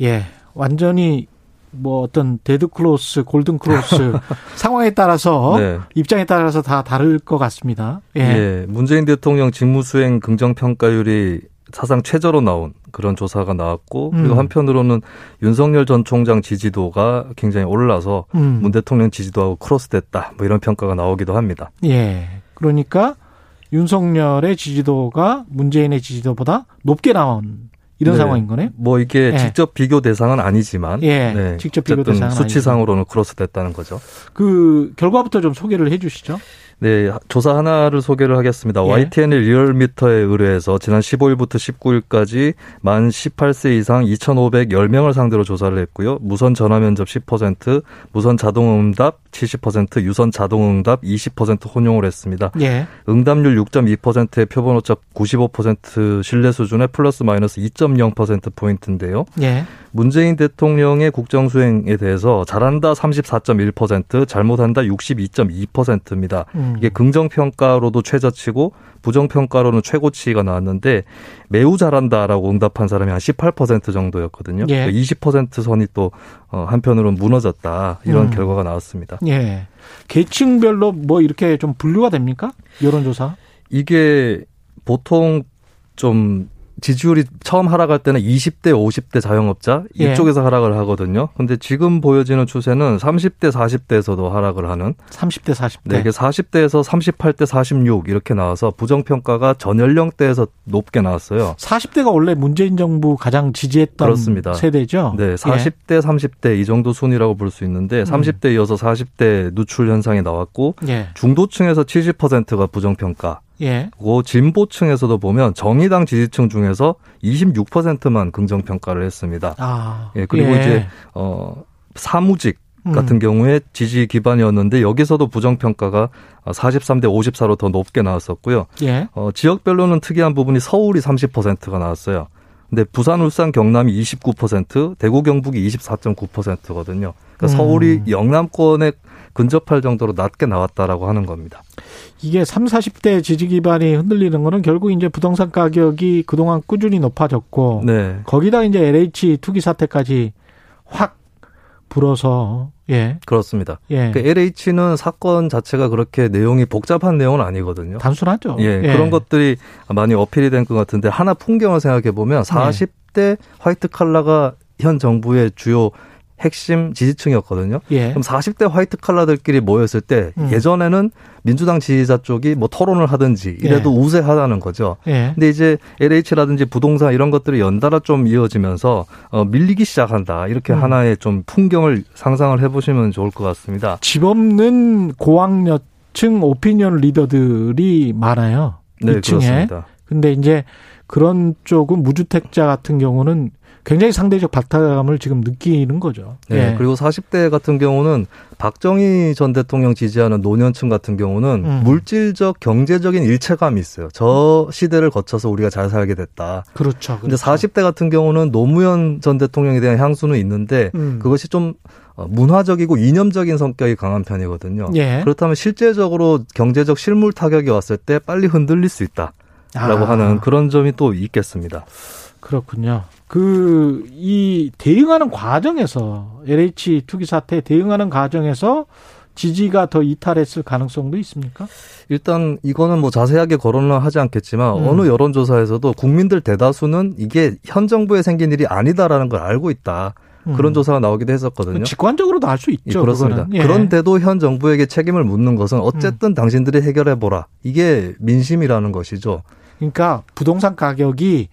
예, 완전히 뭐 어떤 데드 크로스, 골든 크로스 상황에 따라서 네. 입장에 따라서 다 다를 것 같습니다. 예. 예 문재인 대통령 직무 수행 긍정 평가율이 사상 최저로 나온 그런 조사가 나왔고 그리고 음. 한편으로는 윤석열 전 총장 지지도가 굉장히 올라서 음. 문 대통령 지지도하고 크로스됐다 뭐 이런 평가가 나오기도 합니다. 예. 그러니까 윤석열의 지지도가 문재인의 지지도보다 높게 나온 이런 네. 상황인 거네. 뭐 이게 예. 직접 비교 대상은 아니지만, 예. 네. 직접 비교 대상은 수치상으로는 크로스됐다는 거죠. 그 결과부터 좀 소개를 해 주시죠. 네, 조사 하나를 소개를 하겠습니다. 예. YTN 리얼미터에 의뢰해서 지난 15일부터 19일까지 만 18세 이상 2,510명을 상대로 조사를 했고요. 무선 전화 면접 10%, 무선 자동 응답 70%, 유선 자동 응답 20% 혼용을 했습니다. 예. 응답률 6.2%의 표본 오차 95% 신뢰 수준의 플러스 마이너스 2.0% 포인트인데요. 예. 문재인 대통령의 국정 수행에 대해서 잘한다 34.1%, 잘못한다 62.2%입니다. 음. 이게 긍정 평가로도 최저치고 부정 평가로는 최고치가 나왔는데 매우 잘한다라고 응답한 사람이 한 18% 정도였거든요. 예. 20% 그러니까 선이 또 어, 한편으로는 무너졌다 이런 음. 결과가 나왔습니다. 예. 계층별로 뭐 이렇게 좀 분류가 됩니까? 여론조사? 이게 보통 좀 지지율이 처음 하락할 때는 20대, 50대 자영업자 예. 이쪽에서 예. 하락을 하거든요. 근데 지금 보여지는 추세는 30대, 40대에서도 하락을 하는 30대, 40대. 네, 이게 40대에서 38대, 46 이렇게 나와서 부정 평가가 전 연령대에서 높게 나왔어요. 40대가 원래 문재인 정부 가장 지지했던 그렇습니다. 세대죠. 네, 40대, 예. 30대 이 정도 순위라고 볼 수 있는데 30대 이어서 40대 누출 현상이 나왔고 예. 중도층에서 70%가 부정 평가 예. 그 진보층에서도 보면 정의당 지지층 중에서 26%만 긍정 평가를 했습니다. 아. 예, 그리고 예. 이제 어 사무직 음. 같은 음. 경우에 지지 기반이었는데 여기서도 부정 평가가 43대 54로 더 높게 나왔었고요. 예. 어 지역별로는 특이한 부분이 서울이 30%가 나왔어요. 근데 부산, 울산, 경남이 29%, 대구, 경북이 24.9%거든요. 그러니까 음. 서울이 영남권에 근접할 정도로 낮게 나왔다라고 하는 겁니다. 이게 3, 40대 지지 기반이 흔들리는 거는 결국 이제 부동산 가격이 그동안 꾸준히 높아졌고 네. 거기다 이제 LH 투기 사태까지 확 불어서 예 그렇습니다. 예. 그 LH는 사건 자체가 그렇게 내용이 복잡한 내용은 아니거든요. 단순하죠. 예, 예. 그런 것들이 많이 어필이 된 것 같은데 하나 풍경을 생각해 보면 40대 화이트 칼라가 현 정부의 주요 핵심 지지층이었거든요. 예. 그럼 40대 화이트 칼라들끼리 모였을 때 음. 예전에는 민주당 지지자 쪽이 뭐 토론을 하든지 이래도 예. 우세하다는 거죠. 예. 근데 이제 LH라든지 부동산 이런 것들이 연달아 좀 이어지면서 어, 밀리기 시작한다. 이렇게 음. 하나의 좀 풍경을 상상을 해보시면 좋을 것 같습니다. 집 없는 고학년층 오피니언 리더들이 많아요. 네, 2층에. 그렇습니다. 근데 이제 그런 쪽은 무주택자 같은 경우는 굉장히 상대적 박탈감을 지금 느끼는 거죠. 네. 예. 그리고 40대 같은 경우는 박정희 전 대통령 지지하는 노년층 같은 경우는 음. 물질적 경제적인 일체감이 있어요. 저 시대를 거쳐서 우리가 잘 살게 됐다. 그렇죠. 그런데 그렇죠. 40대 같은 경우는 노무현 전 대통령에 대한 향수는 있는데 음. 그것이 좀 어, 문화적이고 이념적인 성격이 강한 편이거든요. 예. 그렇다면 실제적으로 경제적 실물 타격이 왔을 때 빨리 흔들릴 수 있다라고 아. 하는 그런 점이 또 있겠습니다. 그렇군요. 그, 이 대응하는 과정에서, LH 투기 사태에 대응하는 과정에서 지지가 더 이탈했을 가능성도 있습니까? 일단 이거는 뭐 자세하게 거론을 하지 않겠지만 음. 어느 여론조사에서도 국민들 대다수는 이게 현 정부에 생긴 일이 아니다라는 걸 알고 있다. 그런 음. 조사가 나오기도 했었거든요. 직관적으로도 알 수 있죠. 예, 그렇습니다. 예. 그런데도 현 정부에게 책임을 묻는 것은 어쨌든 음. 당신들이 해결해 보라. 이게 민심이라는 것이죠. 그러니까 부동산 가격이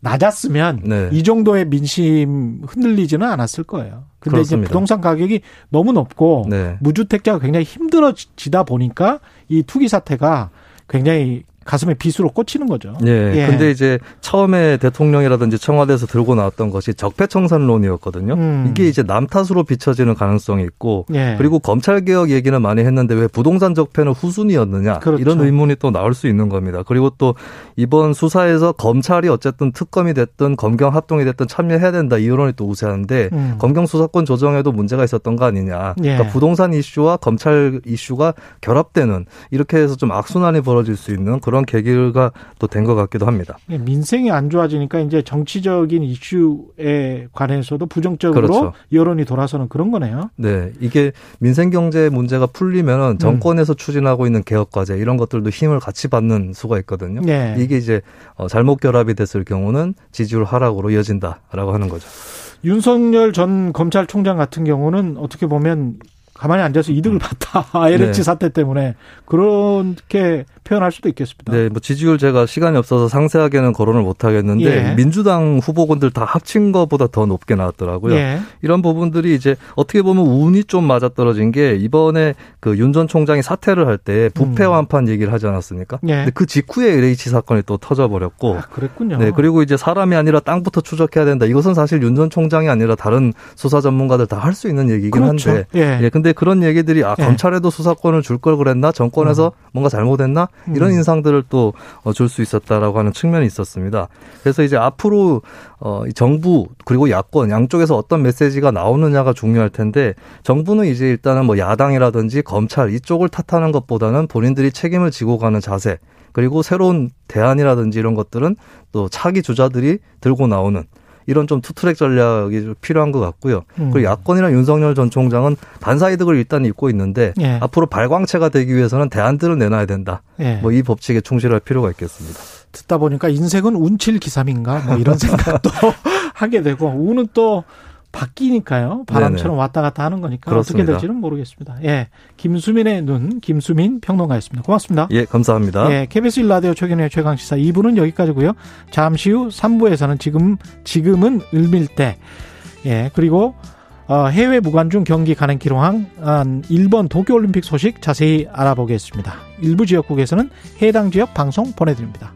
낮았으면 네. 이 정도의 민심 흔들리지는 않았을 거예요. 근데 그렇습니다. 이제 부동산 가격이 너무 높고 네. 무주택자가 굉장히 힘들어지다 보니까 이 투기 사태가 굉장히 가슴에 빗으로 꽂히는 거죠. 예. 예. 근데 이제 처음에 대통령이라든지 청와대에서 들고 나왔던 것이 적폐청산론이었거든요. 음. 이게 이제 남 탓으로 비춰지는 가능성이 있고 예. 그리고 검찰 개혁 얘기는 많이 했는데 왜 부동산 적폐는 후순위였느냐 그렇죠. 이런 의문이 또 나올 수 있는 겁니다. 그리고 또 이번 수사에서 검찰이 어쨌든 특검이 됐든 검경 합동이 됐든 참여해야 된다 이 여론이 또 우세한데 음. 검경 수사권 조정에도 문제가 있었던 거 아니냐. 예. 그러니까 부동산 이슈와 검찰 이슈가 결합되는 이렇게 해서 좀 악순환이 벌어질 수 있는 그런 계기가 또 된 것 같기도 합니다. 예, 민생이 안 좋아지니까 이제 정치적인 이슈에 관해서도 부정적으로 그렇죠. 여론이 돌아서는 그런 거네요. 네, 이게 민생 경제 문제가 풀리면 정권에서 음. 추진하고 있는 개혁 과제 이런 것들도 힘을 같이 받는 수가 있거든요. 네. 이게 이제 어, 잘못 결합이 됐을 경우는 지지율 하락으로 이어진다라고 하는 거죠. 윤석열 전 검찰총장 같은 경우는 어떻게 보면 가만히 앉아서 이득을 음. 봤다. LH 네. 사태 때문에 그렇게 표현할 수도 있겠습니다. 네, 뭐 지지율 제가 시간이 없어서 상세하게는 거론을 못 하겠는데 예. 민주당 후보군들 다 합친 것보다 더 높게 나왔더라고요. 예. 이런 부분들이 이제 어떻게 보면 운이 좀 맞아떨어진 게 이번에 그 윤 전 총장이 사퇴를 할 때 부패 음. 완판 얘기를 하지 않았습니까? 예. 근데 그 직후에 LH 사건이 또 터져 버렸고. 아, 그랬군요. 네, 그리고 이제 사람이 아니라 땅부터 추적해야 된다. 이것은 사실 윤 전 총장이 아니라 다른 수사 전문가들 다 할 수 있는 얘기긴 그렇죠. 한데. 예. 예. 근데 그런 얘기들이 아 예. 검찰에도 수사권을 줄 걸 그랬나? 정권에서 음. 뭔가 잘못했나? 이런 음. 인상들을 또 줄 수 있었다라고 하는 측면이 있었습니다. 그래서 이제 앞으로 어 정부 그리고 야권 양쪽에서 어떤 메시지가 나오느냐가 중요할 텐데 정부는 이제 일단은 뭐 야당이라든지 검찰 이쪽을 탓하는 것보다는 본인들이 책임을 지고 가는 자세 그리고 새로운 대안이라든지 이런 것들은 또 차기 주자들이 들고 나오는 이런 좀 투트랙 전략이 좀 필요한 것 같고요. 음. 그리고 야권이나 윤석열 전 총장은 반사이득을 일단 입고 있는데 예. 앞으로 발광체가 되기 위해서는 대안들을 내놔야 된다. 예. 뭐이 법칙에 충실할 필요가 있겠습니다. 듣다 보니까 인생은 운칠 기삼인가 뭐 이런 생각도 하게 되고 운은 또 바뀌니까요. 바람처럼 네네. 왔다 갔다 하는 거니까 그렇습니다. 어떻게 될지는 모르겠습니다. 예. 김수민의 눈, 김수민 평론가였습니다. 고맙습니다. 예, 감사합니다. 예, KBS 일라디오 최근의 최강시사 2부는 여기까지고요. 잠시 후 3부에서는 지금, 지금은 을밀대. 예, 그리고 어, 해외 무관중 경기 가능 기록한 일본 도쿄올림픽 소식 자세히 알아보겠습니다. 일부 지역국에서는 해당 지역 방송 보내드립니다.